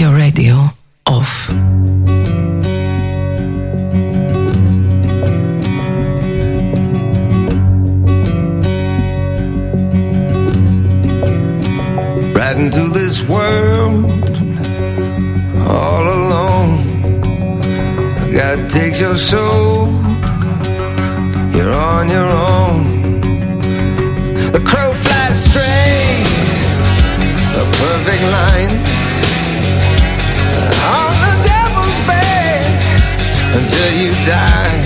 your radio off. Right into this world all alone. God takes your soul, you're on your own. The crow flies straight, a perfect line. Until you die.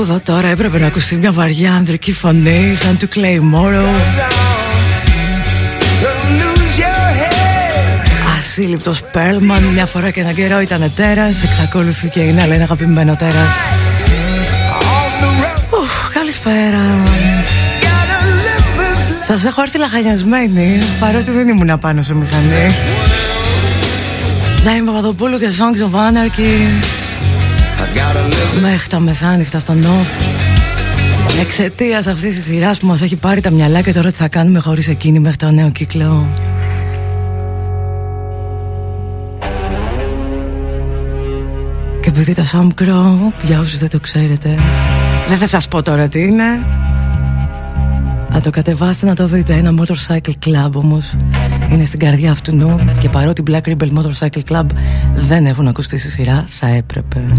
Κάπου εδώ τώρα έπρεπε να ακουστεί μια βαριά ανδρική φωνή σαν του Claymore Don't lose your head. Ασύλληπτος Πέρλμαν Μια φορά και έναν καιρό ήταν τέρας Εξακολουθεί και είναι αλλά είναι αγαπημένο τέρας On the road, Ουφ, καλησπέρα gotta live this life. Σας έχω έρθει λαχανιασμένη Παρότι δεν ήμουν πάνω σε μηχανή Δάη Παπαδοπούλου και Songs of Anarchy I gotta live Μέχρι τα μεσάνυχτα στο νοφ Εξαιτίας αυτής της σειράς που μας έχει πάρει τα μυαλά και τώρα τι θα κάνουμε χωρίς εκείνη μέχρι το νέο κύκλο. Και επειδή το Sam Crow, για όσους δεν το ξέρετε, δεν θα σας πω τώρα τι είναι. Να το κατεβάστε να το δείτε. Ένα motorcycle club όμως είναι στην καρδιά αυτού νου και παρότι Black Rebel Motorcycle Club δεν έχουν ακουστεί στη σειρά, θα έπρεπε.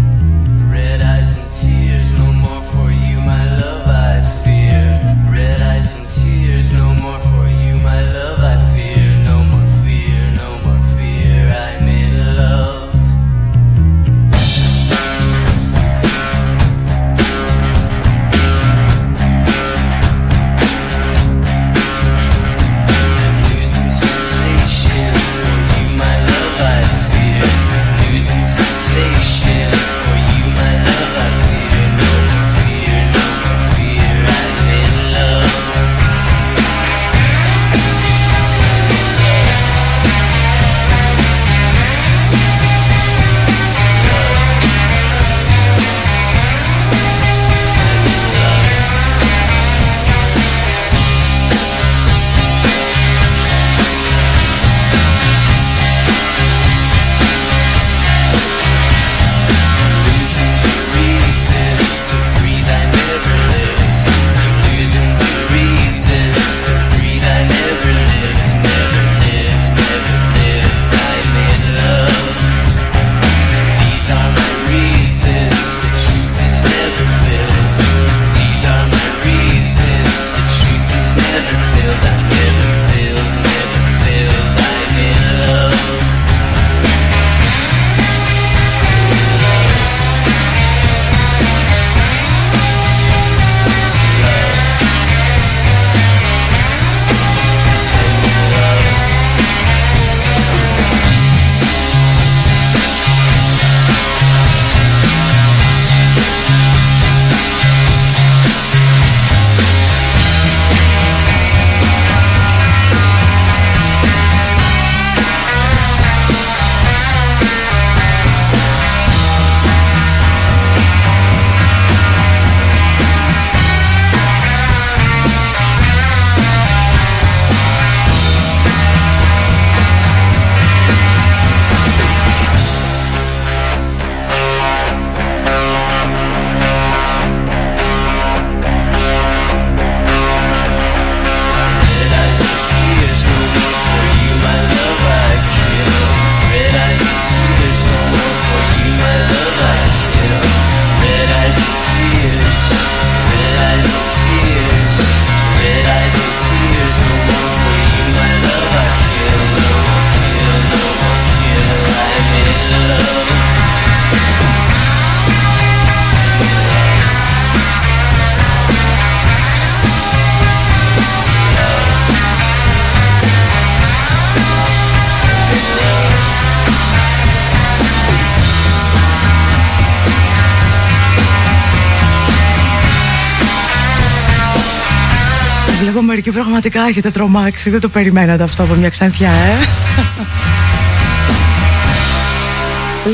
Πραγματικά έχετε τρομάξει. Δεν το περιμένατε αυτό από μια ξανθιά, ε.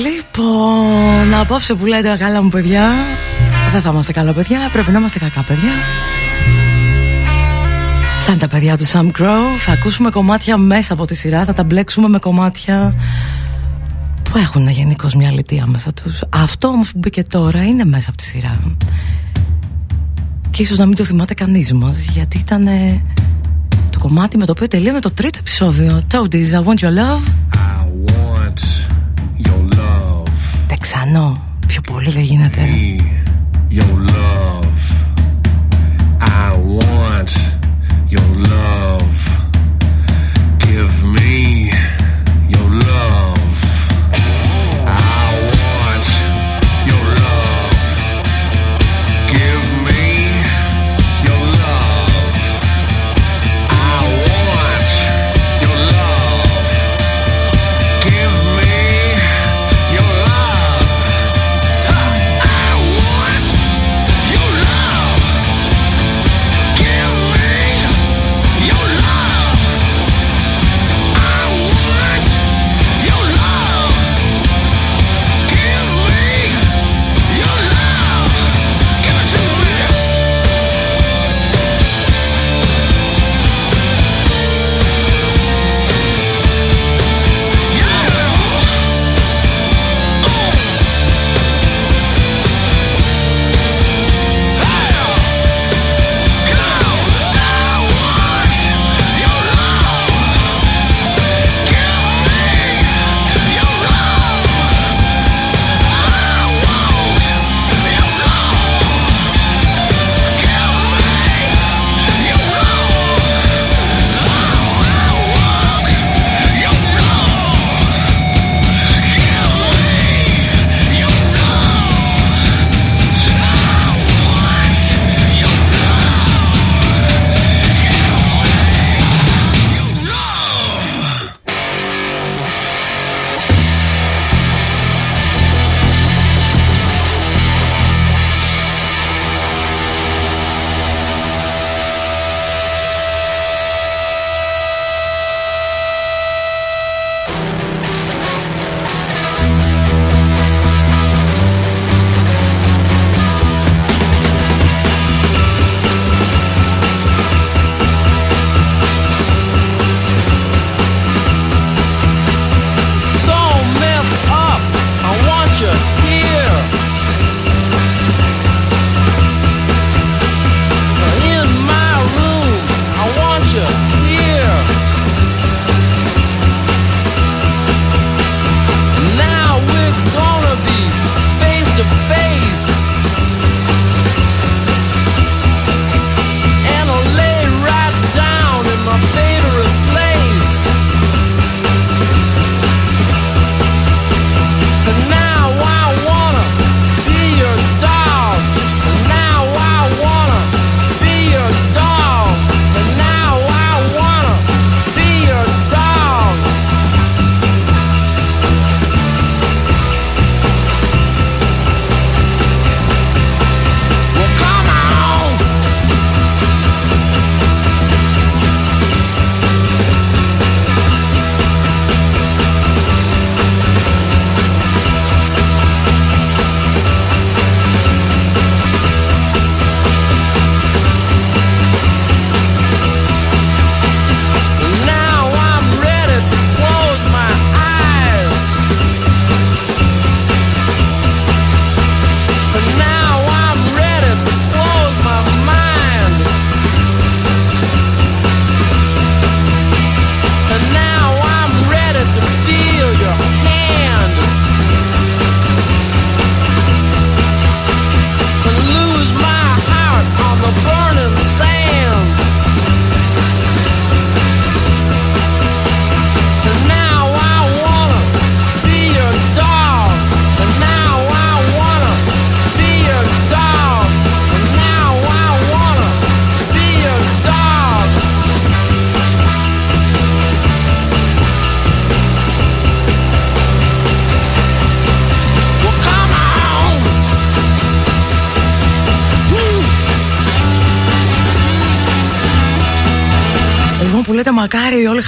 λοιπόν, απόψε που λέτε καλά μου παιδιά, δεν θα είμαστε καλά παιδιά, πρέπει να είμαστε κακά παιδιά. Σαν τα παιδιά του Sam Crow, θα ακούσουμε κομμάτια μέσα από τη σειρά, θα τα μπλέξουμε με κομμάτια που έχουν γενικώς μια λιτία μέσα τους. Αυτό όμως που μπήκε τώρα είναι μέσα από τη σειρά. Και ίσως να μην το θυμάται κανείς μας Γιατί ήταν το κομμάτι με το οποίο τελείωνε το τρίτο επεισόδιο. Toadies, I want your love. I want your love. Τεξανό, πιο πολύ δεν γίνεται. Your love. I want your love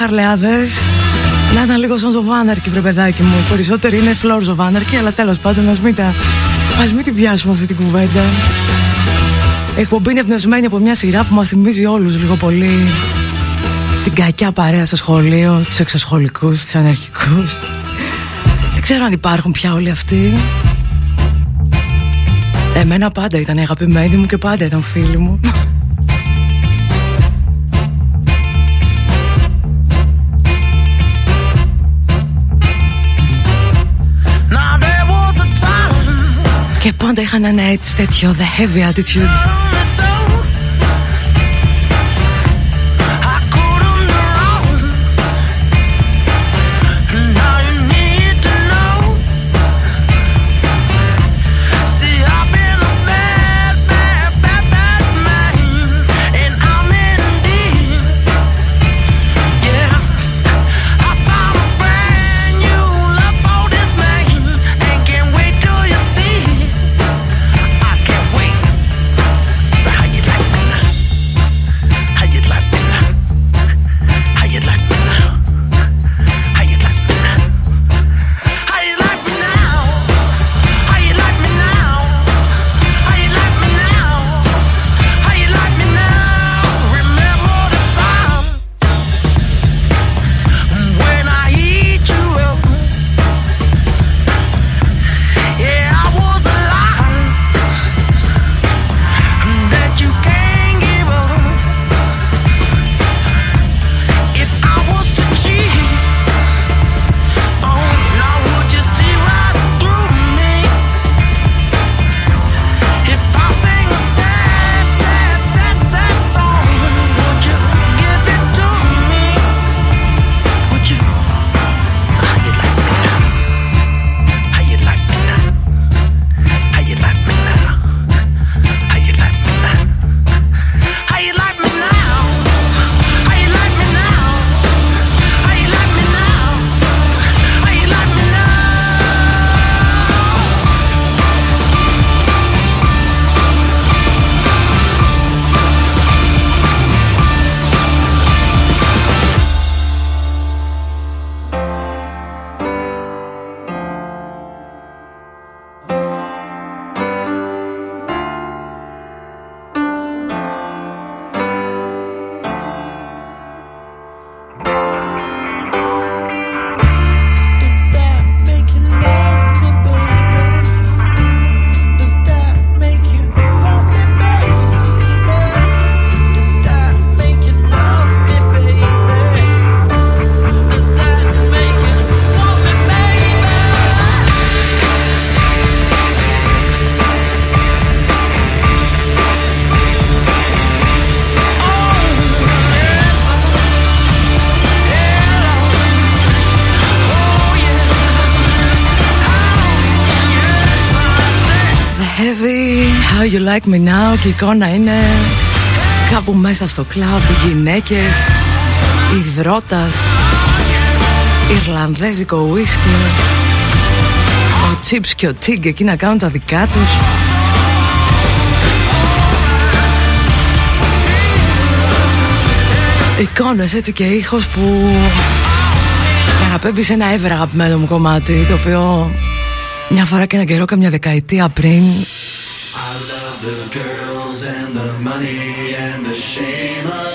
χαρλεάδες. Να ήταν λίγο σαν ζωβάναρκι βρε παιδάκι μου. Περισσότεροι είναι φλόρ ζωβάναρκι Αλλά τέλος πάντων ας μην, τα... ας μην την πιάσουμε αυτή την κουβέντα. Εκπομπή είναι εμπνευσμένη από μια σειρά που μας θυμίζει όλους λίγο πολύ Την κακιά παρέα στο σχολείο Τους εξωσχολικούς, τους αναρχικούς. Δεν ξέρω αν υπάρχουν πια όλοι αυτοί. Εμένα πάντα ήταν η αγαπημένη μου και πάντα ήταν φίλοι μου Και πάντα είχαν ένα έτσι τέτοιο The heavy attitude Like Me Now και η εικόνα είναι κάπου μέσα στο κλαμπ γυναίκες, υδρότας, Ιρλανδέζικο ουίσκι ο Τσίπς και ο Τίγκ εκεί να κάνουν τα δικά τους. Εικόνες έτσι και ήχος που παραπέμπει σε ένα εύρα αγαπημένο μου κομμάτι το οποίο μια φορά και ένα καιρό καμιά δεκαετία πριν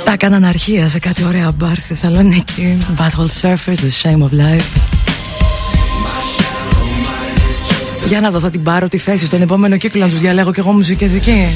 τα έκαναν αρχεία σε κάτι ωραία μπαρ στη Θεσσαλονίκη. Battle Surfers, The Shame of Life. Για να δω θα την πάρω τη θέση στον επόμενο κύκλο να τους διαλέγω και εγώ μουσικές εκεί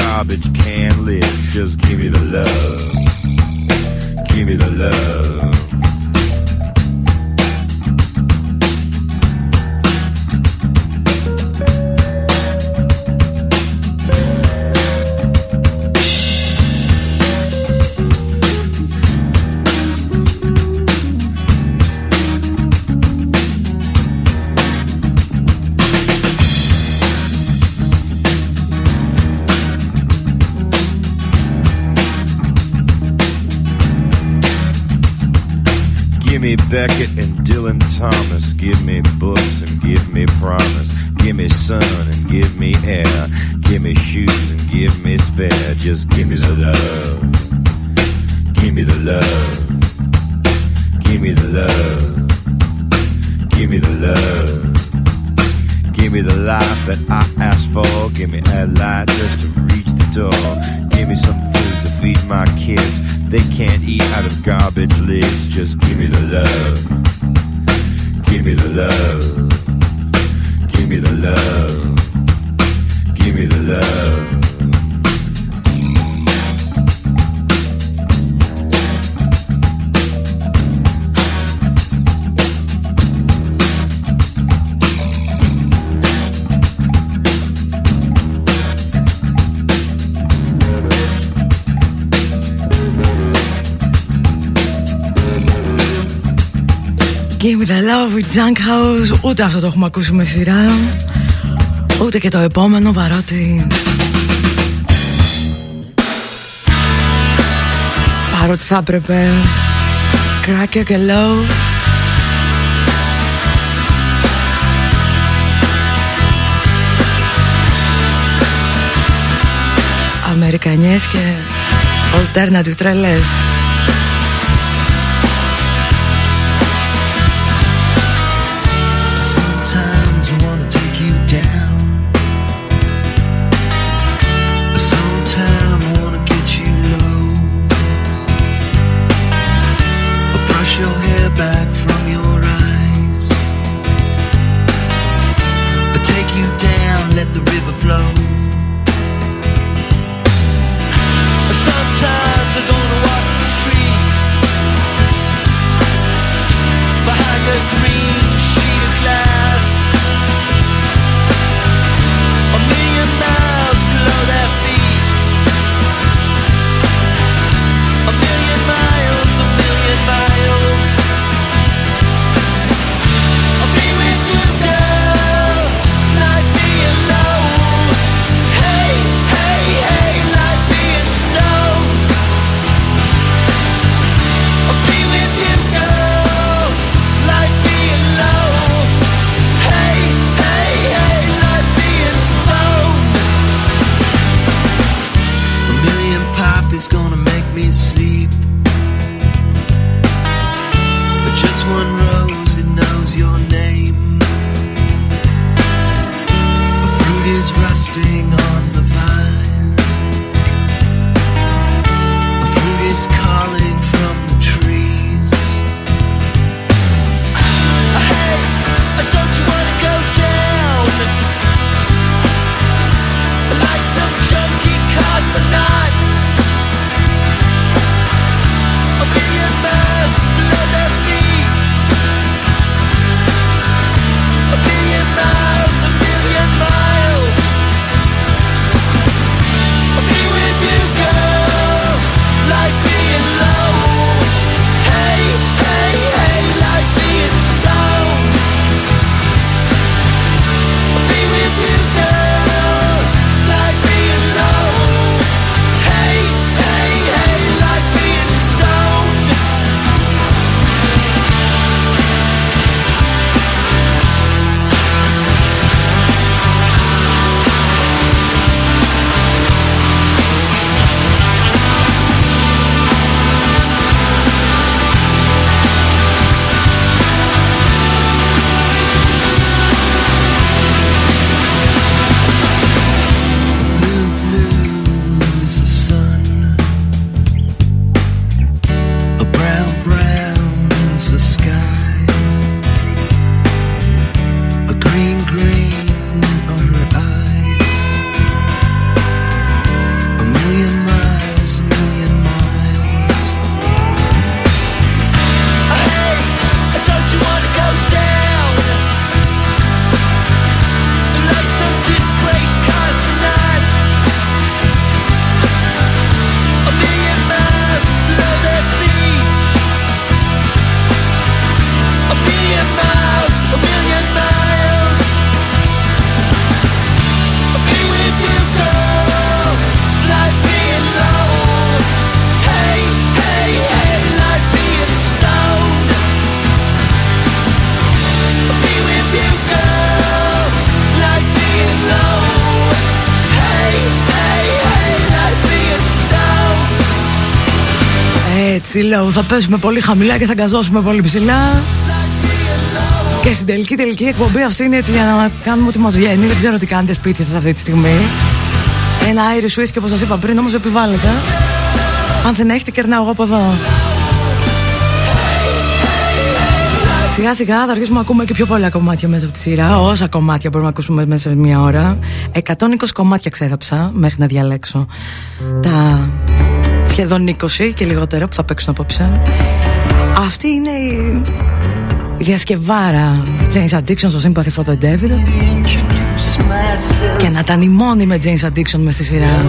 garbage can lid. Just give me the love. Give me the love. Beckett and Dylan Thomas. Give me books and give me promise. Give me sun Ούτε αυτό το έχουμε ακούσει με σειρά. Ούτε και το επόμενο παρότι Παρότι θα έπρεπε. Cracker και low Αμερικανιές και Alternative τρελές. Έτσι λέω, θα πέσουμε πολύ χαμηλά και θα γκαζώσουμε πολύ ψηλά. Και στην τελική τελική εκπομπή αυτή είναι έτσι για να κάνουμε ό,τι μας βγαίνει. Δεν ξέρω τι κάνετε σπίτια σας αυτή τη στιγμή. Ένα Irish whisky όπως σας είπα πριν όμως επιβάλλεται. Αν δεν έχετε κερνάω εγώ από εδώ. Σιγά σιγά θα αρχίσουμε να ακούμε και πιο πολλά κομμάτια μέσα από τη σειρά. Όσα κομμάτια μπορούμε να ακούσουμε μέσα σε μία ώρα. 120 κομμάτια ξέδαψα μέχρι να διαλέξω τα σχεδόν 20 και λιγότερο που θα παίξουν απόψε. Αυτή είναι η, η διασκευάρα James Addiction στο Sympathy for the Devil Introduce myself και να ήταν η μόνη με James Addiction μες στη σειρά.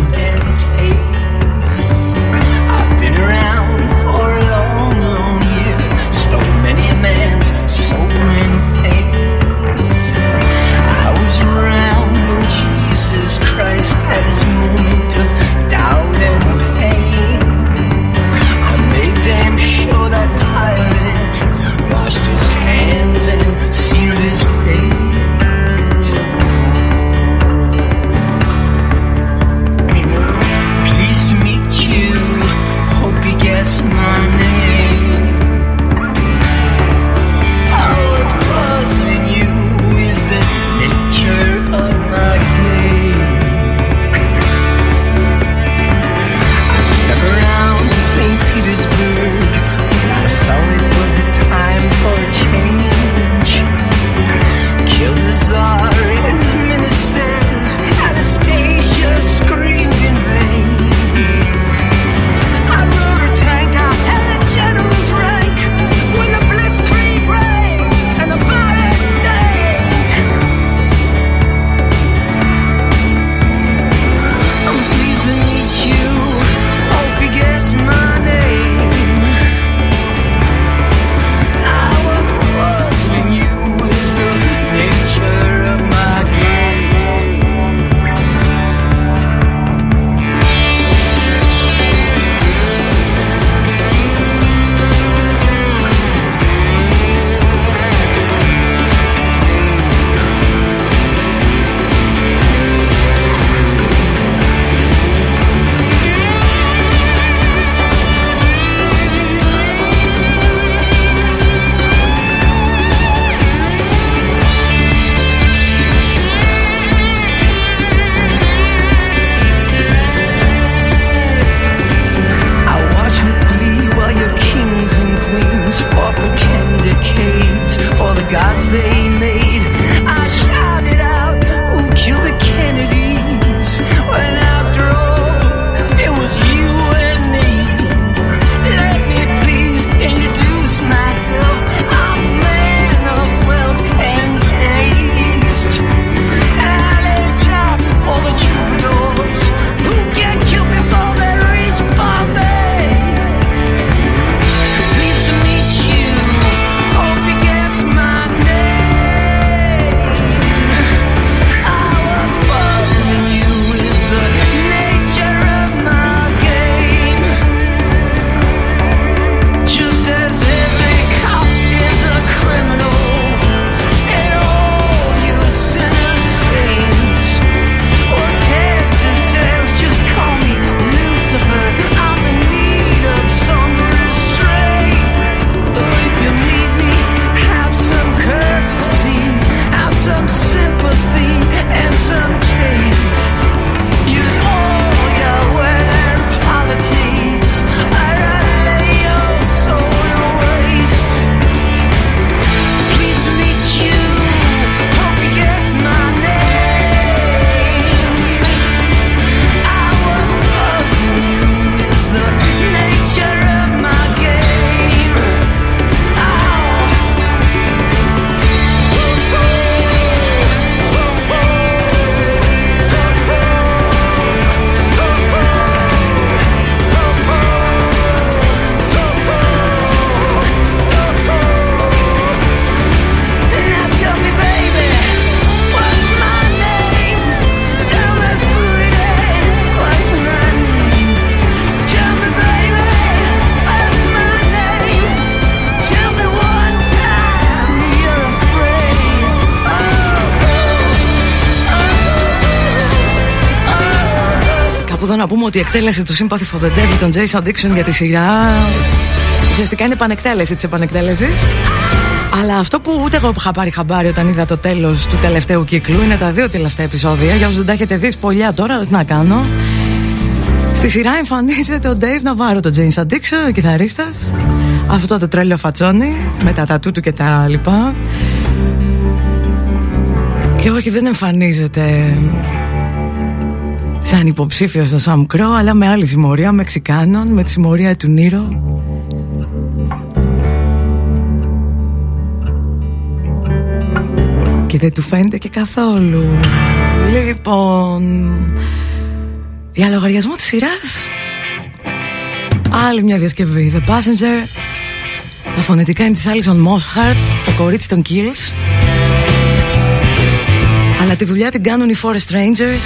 ότι η εκτέλεση του Sympathy for the Devil των Jason για τη σειρά ουσιαστικά είναι επανεκτέλεση της επανεκτέλεσης. Αλλά αυτό που ούτε εγώ είχα πάρει χαμπάρι όταν είδα το τέλος του τελευταίου κύκλου είναι τα δύο τελευταία επεισόδια. Για όσους δεν τα έχετε δει, σπολιά τώρα, τι να κάνω. Στη σειρά εμφανίζεται ο Dave Ναβάρο, το James Addiction, ο κιθαρίστας Αυτό το τρέλιο φατσόνι με τα τατού του και τα λοιπά. Και όχι, δεν εμφανίζεται σαν υποψήφιος στο Σαμ Κρό, αλλά με άλλη συμμορία Μεξικάνων, με τη συμμορία του Νίρο. Και δεν του φαίνεται και καθόλου. Λοιπόν, για λογαριασμό της σειράς, άλλη μια διασκευή. The Passenger, τα φωνητικά είναι της Alison Mosshart, το κορίτσι των Kills. Αλλά τη δουλειά την κάνουν οι Forest Rangers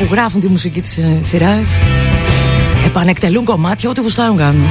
που γράφουν τη μουσική της ε, σειράς επανεκτελούν κομμάτια ό,τι γουστάρουν κάνουν.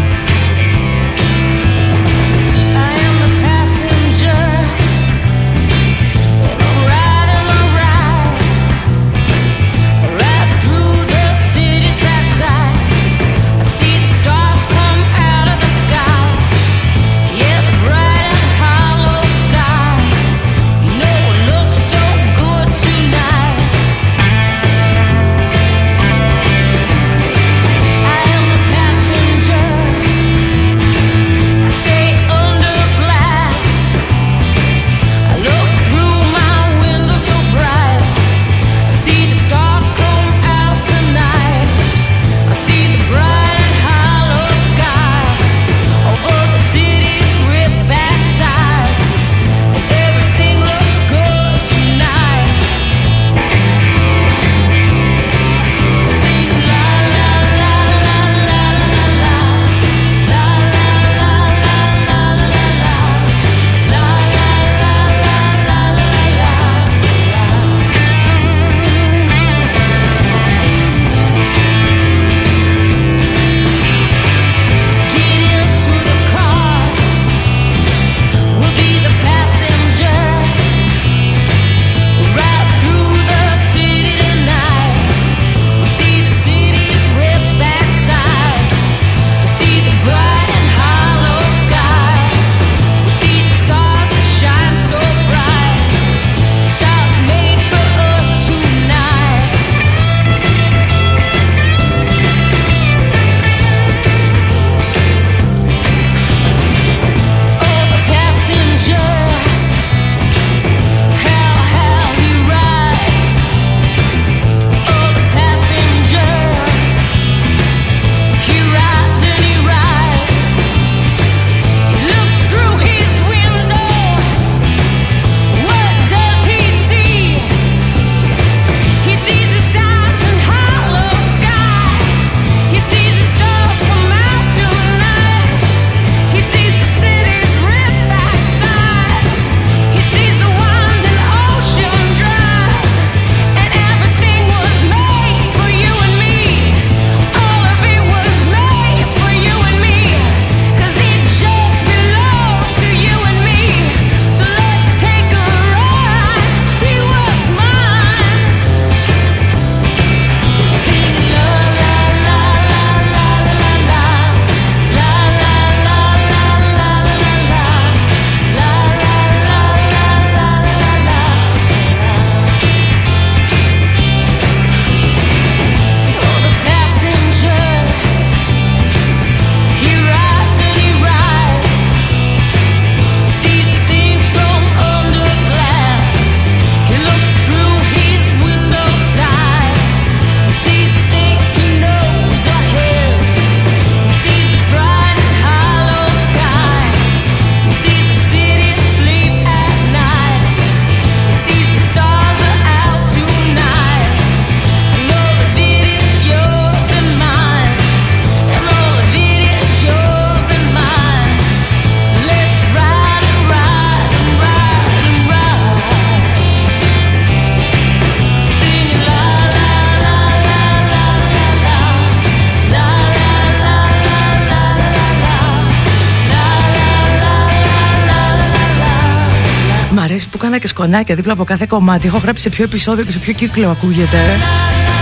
κάνα και σκονάκια δίπλα από κάθε κομμάτι. Έχω γράψει σε ποιο επεισόδιο και σε ποιο κύκλο ακούγεται.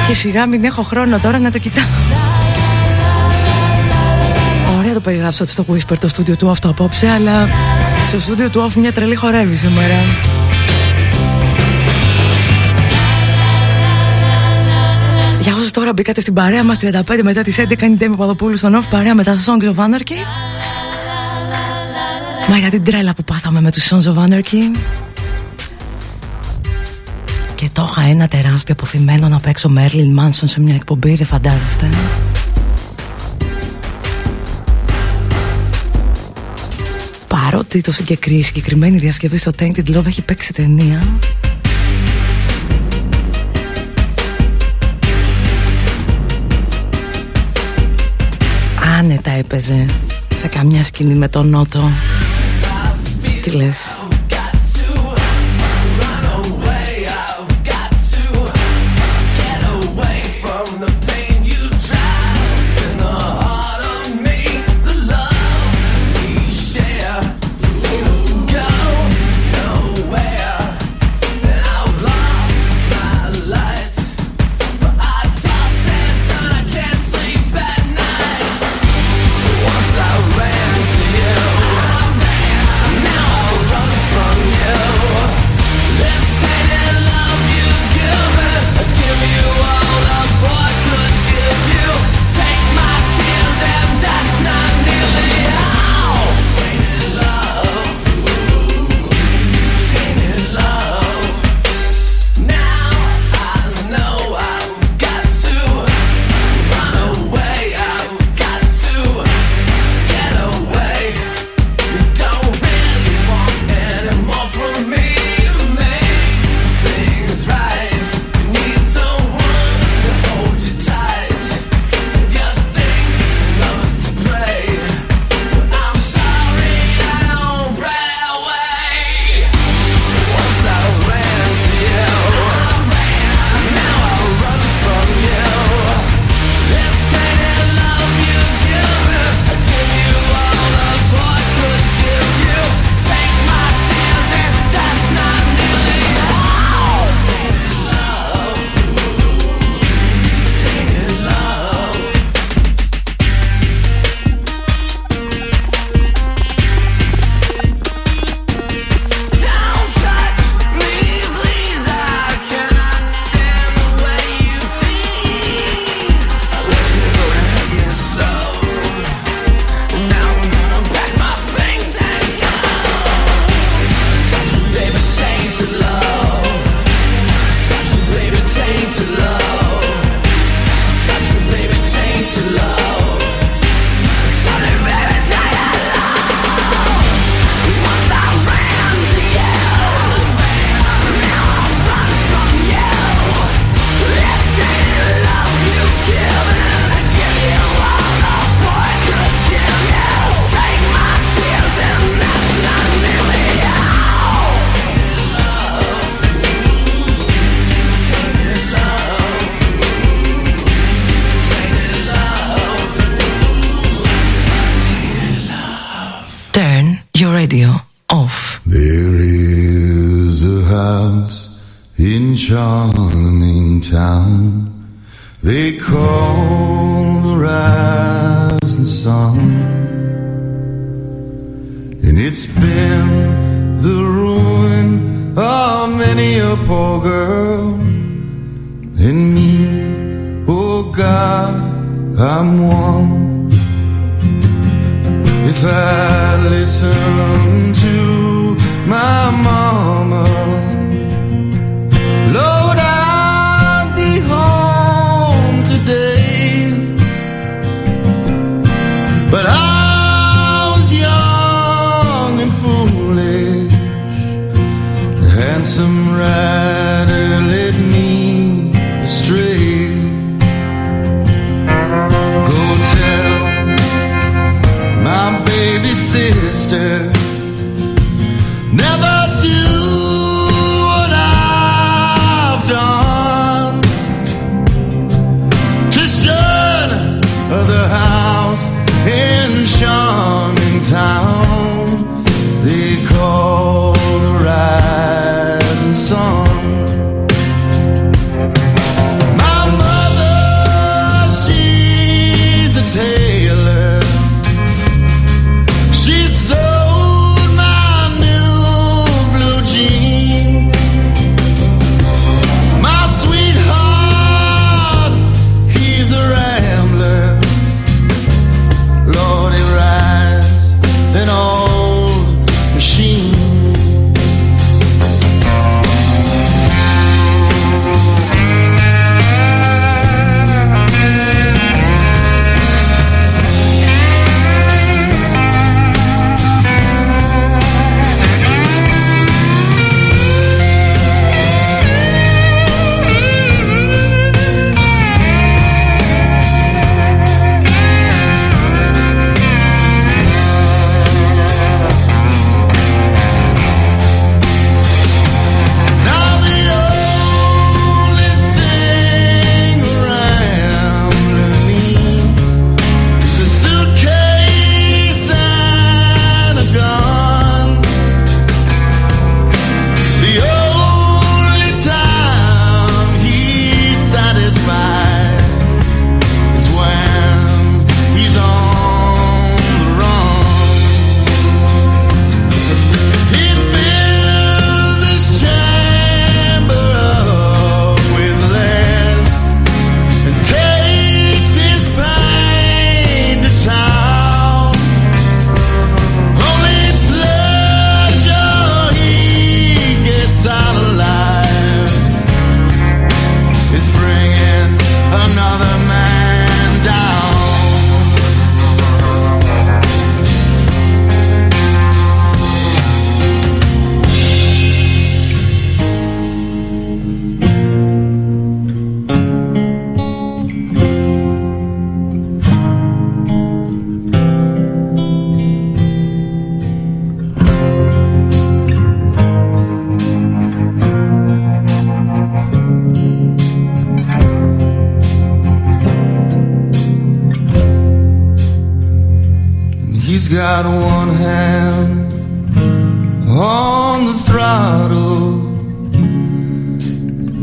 Και σιγά μην έχω χρόνο τώρα να το κοιτάω. Ωραία το περιγράψατε στο Whisper το στούντιο του αυτό απόψε, αλλά στο στούντιο του off μια τρελή χορεύει σήμερα. Για όσους τώρα μπήκατε στην παρέα μας 35 μετά τις 11 είναι η Ντέμι Παδοπούλου στον off παρέα μετά στο Songs of Anarchy. Μα για την τρέλα που πάθαμε με τους Sons of Anarchy και το είχα ένα τεράστιο αποθυμένο να παίξω Merlin Manson σε μια εκπομπή, δεν φαντάζεστε. Παρότι το συγκεκρι- η συγκεκριμένη διασκευή στο Tainted Love έχει παίξει ταινία Άνετα έπαιζε σε καμιά σκηνή με τον Νότο Τι λες; Turn your radio off. There is a house in charming town they call the rising sun, and it's been the ruin of many a poor girl and me. Oh God, I'm one. If I listen to my mama, Lord, I'd be home today. But I was young and foolish. Handsome rider sister. Never do what I've done to shun the house in charming town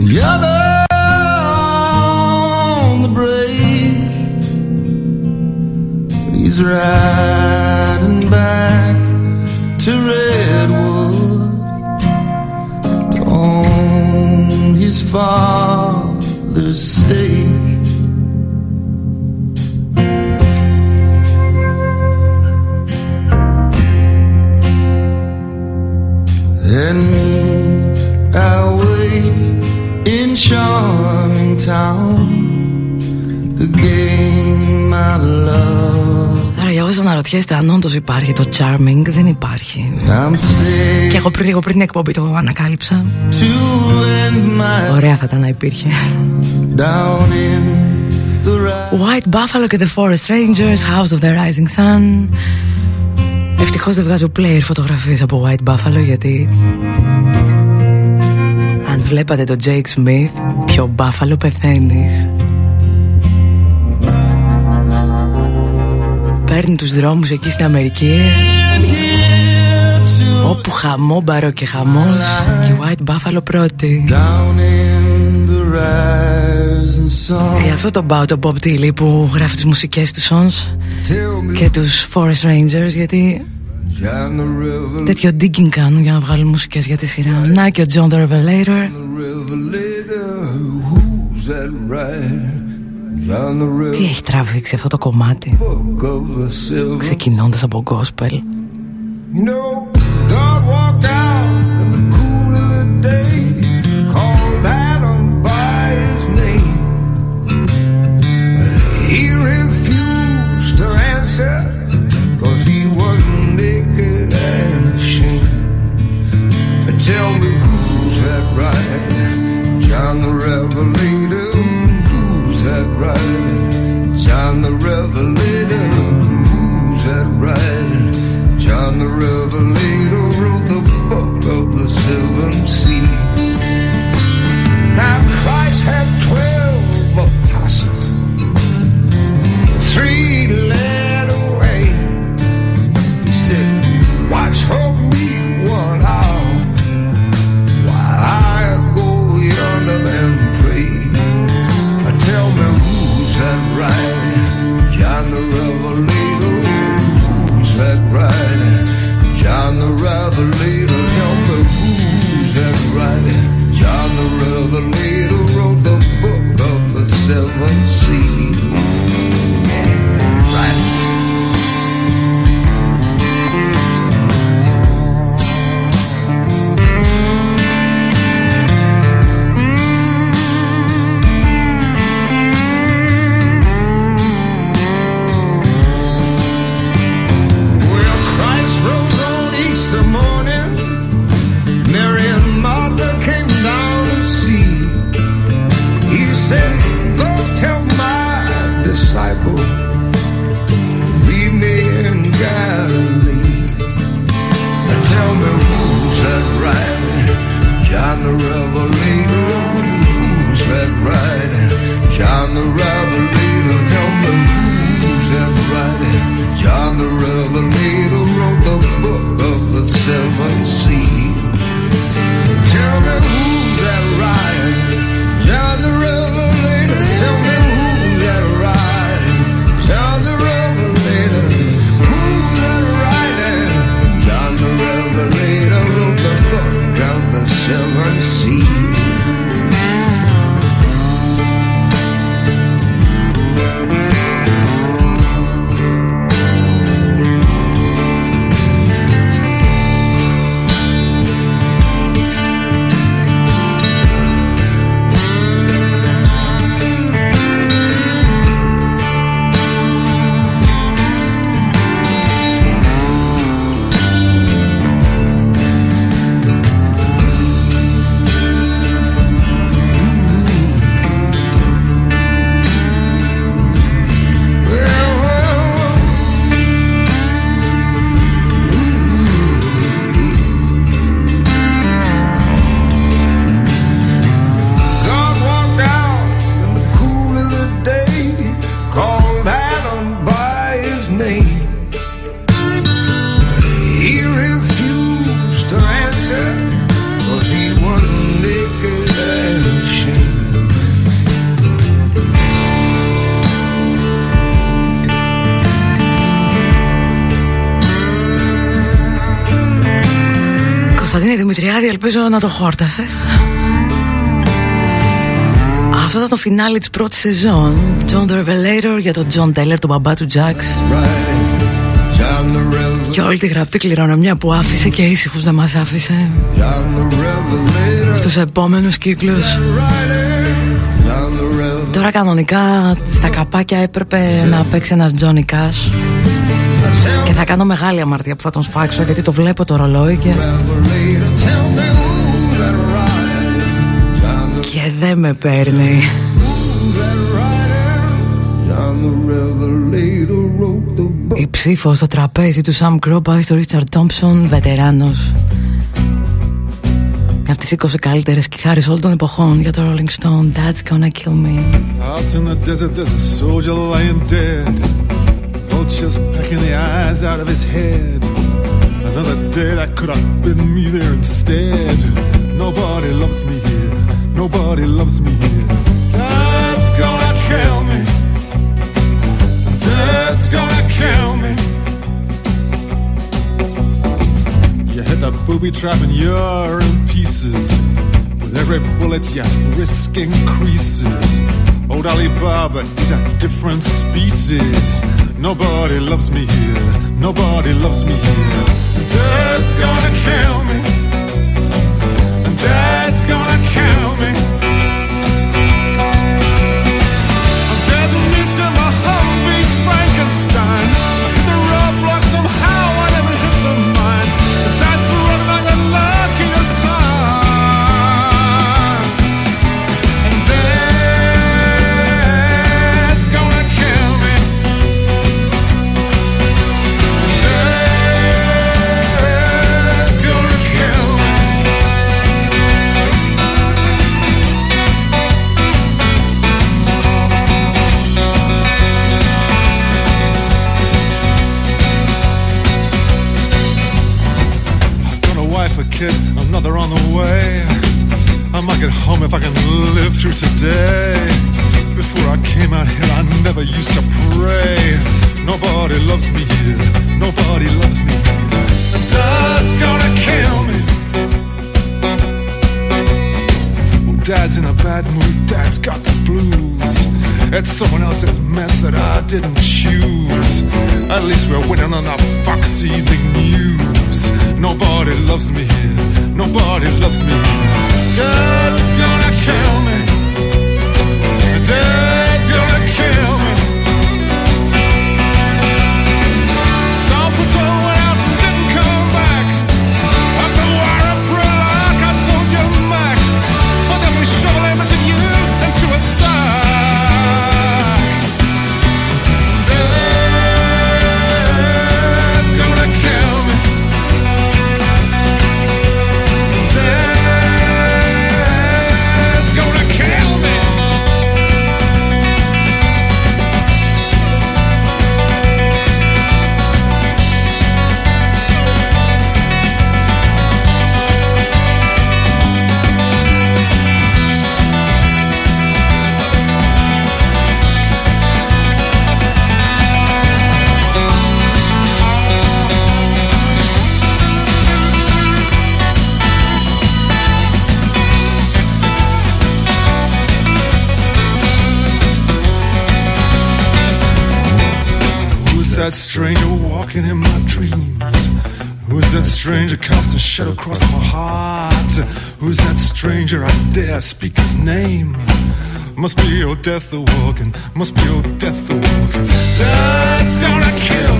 Gather on the. He's riding by. Charming town to gain my love. Τώρα για όσους αναρωτιέστε αν όντως υπάρχει το charming Δεν υπάρχει I'm staying Και εγώ πριν, λίγο πριν την εκπομπή το ανακάλυψα to end my Ωραία θα ήταν να υπήρχε down in the right. White Buffalo και The Forest Rangers House of the Rising Sun Ευτυχώς δεν βγάζω player φωτογραφίες από White Buffalo γιατί Αν βλέπατε τον Jake Smith Ποιο Buffalo πεθαίνεις. Παίρνει τους δρόμους εκεί στην Αμερική. Όπου χαμόμπαρο και χαμός Και η White Buffalo πρώτη. Down in the rising sun. Γι' αυτό τον πάω τον Bob Tilly που γράφει τις μουσικές του Sons Tell me, και τους Forest Rangers γιατί John the River, Τέτοιο digging κάνουν για να βγάλουν μουσικές για τη σειρά. Να και ο John the Revelator. Τι έχει τραβήξει αυτό το κομμάτι ξεκινώντας από το gospel. Ελπίζω να το χόρτασες. Αυτό ήταν το φινάλι της πρώτης σεζόν. John the Revelator για τον John Taylor, τον μπαμπά του Jax. John the Revelator. Και όλη τη γραπτή κληρονομιά που άφησε και ήσυχους δεν μας άφησε. John the Revelator. Στους επόμενους κύκλους. John the Revelator. Τώρα κανονικά στα καπάκια έπρεπε να παίξει ένας Johnny Cash. Και θα κάνω μεγάλη αμαρτία που θα τον σφάξω γιατί το βλέπω το ρολόι και. Και δεν με παίρνει, Η ψήφος στο τραπέζι του Σαν Κρουμπάιτ στο Ρίτσαρντ Τόμψον βετεράνος. Με από τις 20 καλύτερες κηθάρε όλων των εποχών για το Rolling Stone. That's gonna kill me, soldier lying dead. Vultures pecking the eyes out of his head. Another day that could have been me there instead. Nobody loves me here. Nobody loves me here. Dad's gonna kill me. Dad's gonna kill me. You hit the booby trap and you're in pieces. Every bullet, your risk increases. Old Alibaba, is a different species. Nobody loves me here. Nobody loves me here. Dad's gonna kill me. Dad's gonna kill me. If I can live through today. Before I came out here, I never used to pray. Nobody loves me here. Nobody loves me. And Dad's gonna kill me. Dad's in a bad mood. Dad's got the blues. It's someone else's mess that I didn't choose. At least we're winning on the Fox Evening News. Nobody loves me here. Nobody loves me. Dad's gonna kill me. Dad's gonna kill me. Dawn Patrol went Stranger casting shadow across my heart? Who's that stranger I dare speak his name? Must be your death a walking, must be your death a walking. Gonna kill.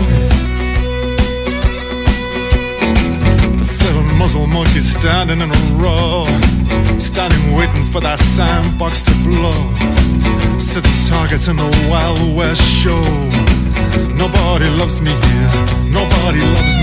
Seven muzzle monkeys standing in a row, standing waiting for that sandbox to blow. Sitting targets in the Wild West show. Nobody loves me here. Nobody loves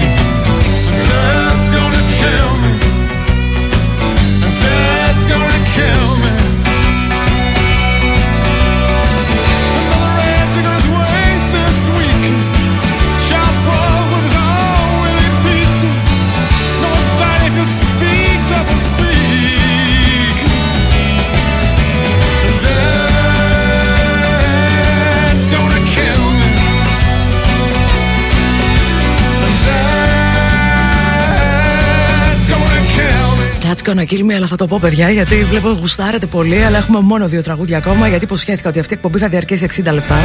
Gonna Kill Me, αλλά θα το πω παιδιά γιατί βλέπω γουστάρετε πολύ. Αλλά έχουμε μόνο δύο τραγούδια ακόμα γιατί υποσχέθηκα ότι αυτή η εκπομπή θα διαρκέσει 60 λεπτά.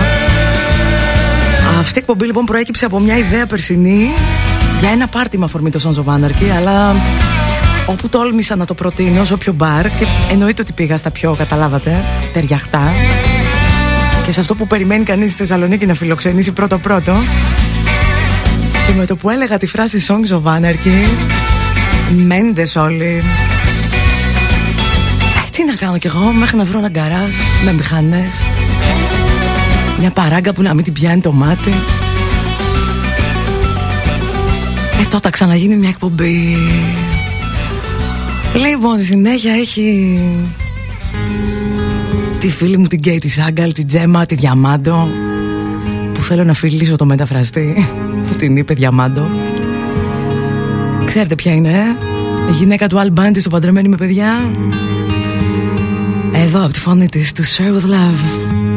Αυτή η εκπομπή λοιπόν προέκυψε από μια ιδέα περσινή για ένα πάρτι με αφορμή το Sons of Anarchy, αλλά όπου τόλμησα να το προτείνω σε όποιο μπαρ και εννοείται ότι πήγα στα πιο, καταλάβατε, ταιριαχτά και σε αυτό που περιμένει κανείς στη Θεσσαλονίκη να φιλοξενήσει πρώτο-πρώτο και με το που έλεγα τη φράση Songs of Anarchy Μέντες όλοι ε, Τι να κάνω κι εγώ μέχρι να βρω ένα γκαράζ με μηχανές. Μια παράγκα που να μην την πιάνει το μάτι. Ε τότε ξαναγίνει μια εκπομπή. Λοιπόν, συνέχεια έχει τη φίλη μου την Κέιτι Σάγκαλ, την Τζέμα, τη Διαμάντο που θέλω να φιλήσω το μεταφραστή που την είπε Διαμάντο. Ξέρετε ποια είναι, ε; η γυναίκα του Αλμπάντη στο παντρεμένη με παιδιά Εδώ από τη φωνή της, to share with love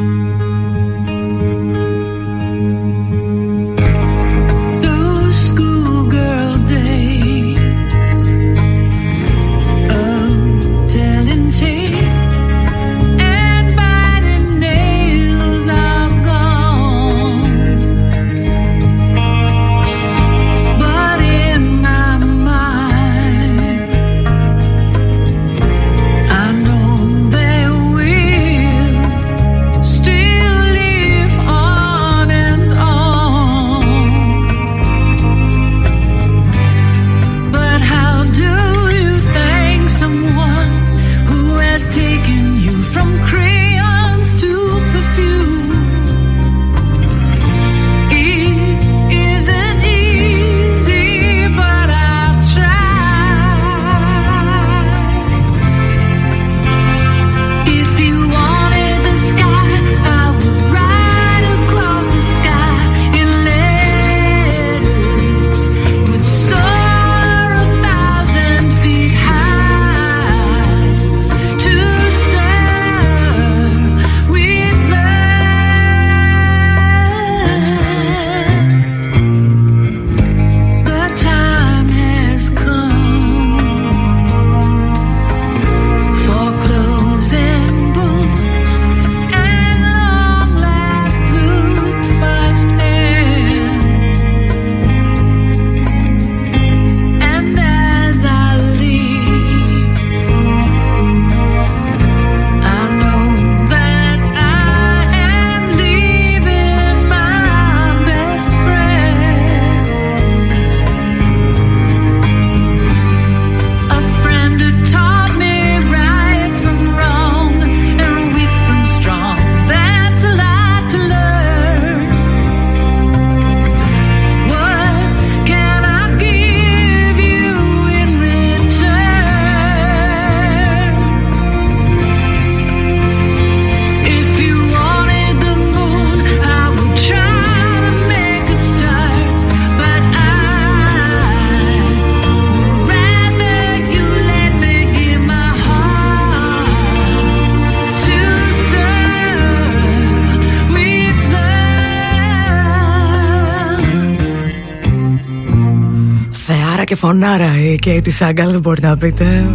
και φωνάρα η Κέιτι Σάγκαλ δεν μπορεί να πείτε.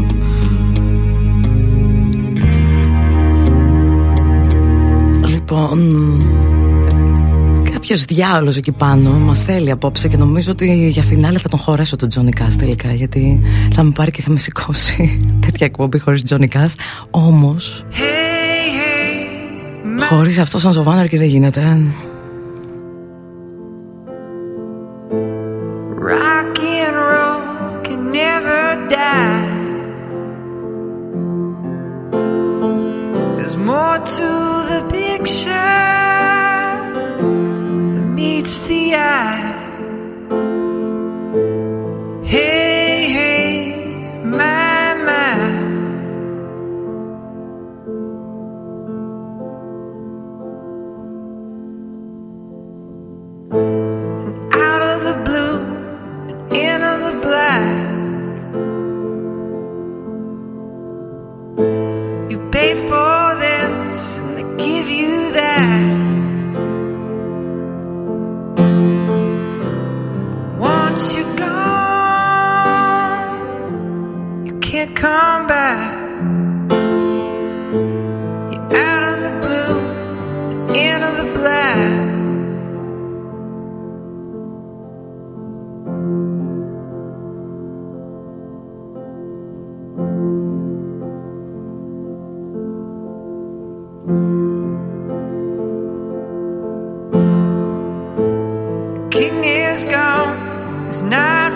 Λοιπόν Κάποιος διάολος εκεί πάνω Μας θέλει απόψε και νομίζω ότι για φινάλε θα τον χωρέσω τον Τζόνι Κάς τελικά Γιατί θα με πάρει και θα με σηκώσει Τέτοια εκπομπή χωρίς Τζόνι Κάς. Όμως Χωρίς αυτό σαν Ζοβάναρ και δεν γίνεται It's not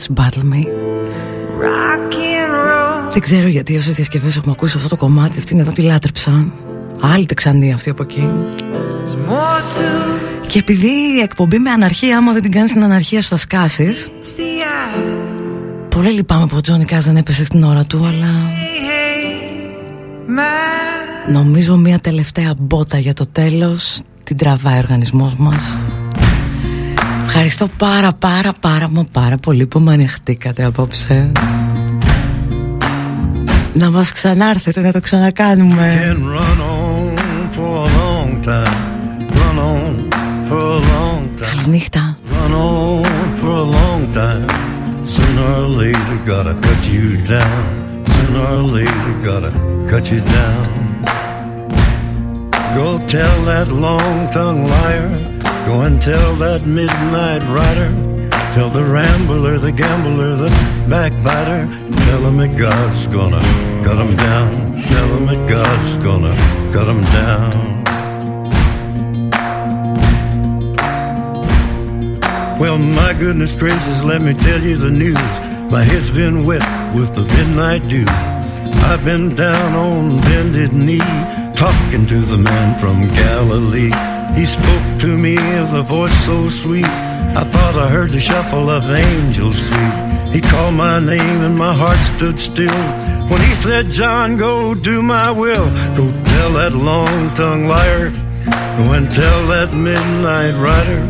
Αυτή τη φορά από τις Battle Me. Rock and roll. Δεν ξέρω γιατί όσες διασκευές έχουμε ακούσει αυτό το κομμάτι Αυτήν εδώ τη λάτρεψα Άλλη τεξανή αυτή από εκεί There's more to Και επειδή η εκπομπή με αναρχία Άμα δεν την κάνεις την αναρχία σου θα σκάσεις the eye. Πολύ λυπάμαι που ο Τζόνι Κάς δεν έπεσε στην ώρα του Αλλά Hey, hey, my. νομίζω μια τελευταία μπότα για το τέλος Την τραβάει ο οργανισμός μας Ευχαριστώ πάρα πάρα πάρα μα πάρα πολύ που με ανεχτήκατε απόψε Να μας ξανάρθετε να το ξανακάνουμε can run on for a long time. Run on for a long time. Καληνύχτα Run on for a long time. Sooner or later, gotta cut you down. Sooner or later, gotta cut you down. Go tell that long tongued liar. Go and tell that midnight rider. Tell the rambler, the gambler, the backbiter. Tell him that God's gonna cut him down. Tell him that God's gonna cut him down. Well, my goodness gracious, let me tell you the news. My head's been wet with the midnight dew. I've been down on bended knee, talking to the man from Galilee. He spoke to me with a voice so sweet. I thought I heard the shuffle of angels sweet. He called my name and my heart stood still. When he said, John, go do my will. Go tell that long tongued liar. Go and tell that midnight rider.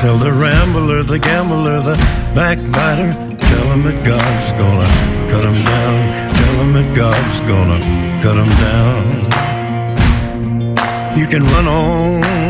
Tell the rambler, the gambler, the backbiter. Tell him that God's gonna cut him down. Tell him that God's gonna cut him down. You can run on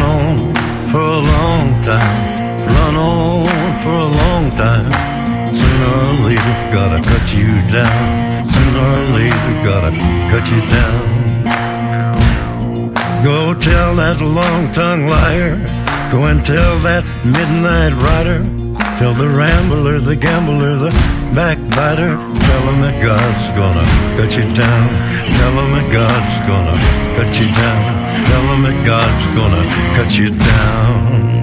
run on for a long time, run on for a long time. Sooner or later, gotta cut you down. Sooner or later, gotta cut you down. Go tell that long tongued liar. Go and tell that midnight rider. Tell the rambler, the gambler, the backbiter. Tell him that God's gonna cut you down. Tell him that God's gonna cut you down. Tell him that God's gonna cut you down.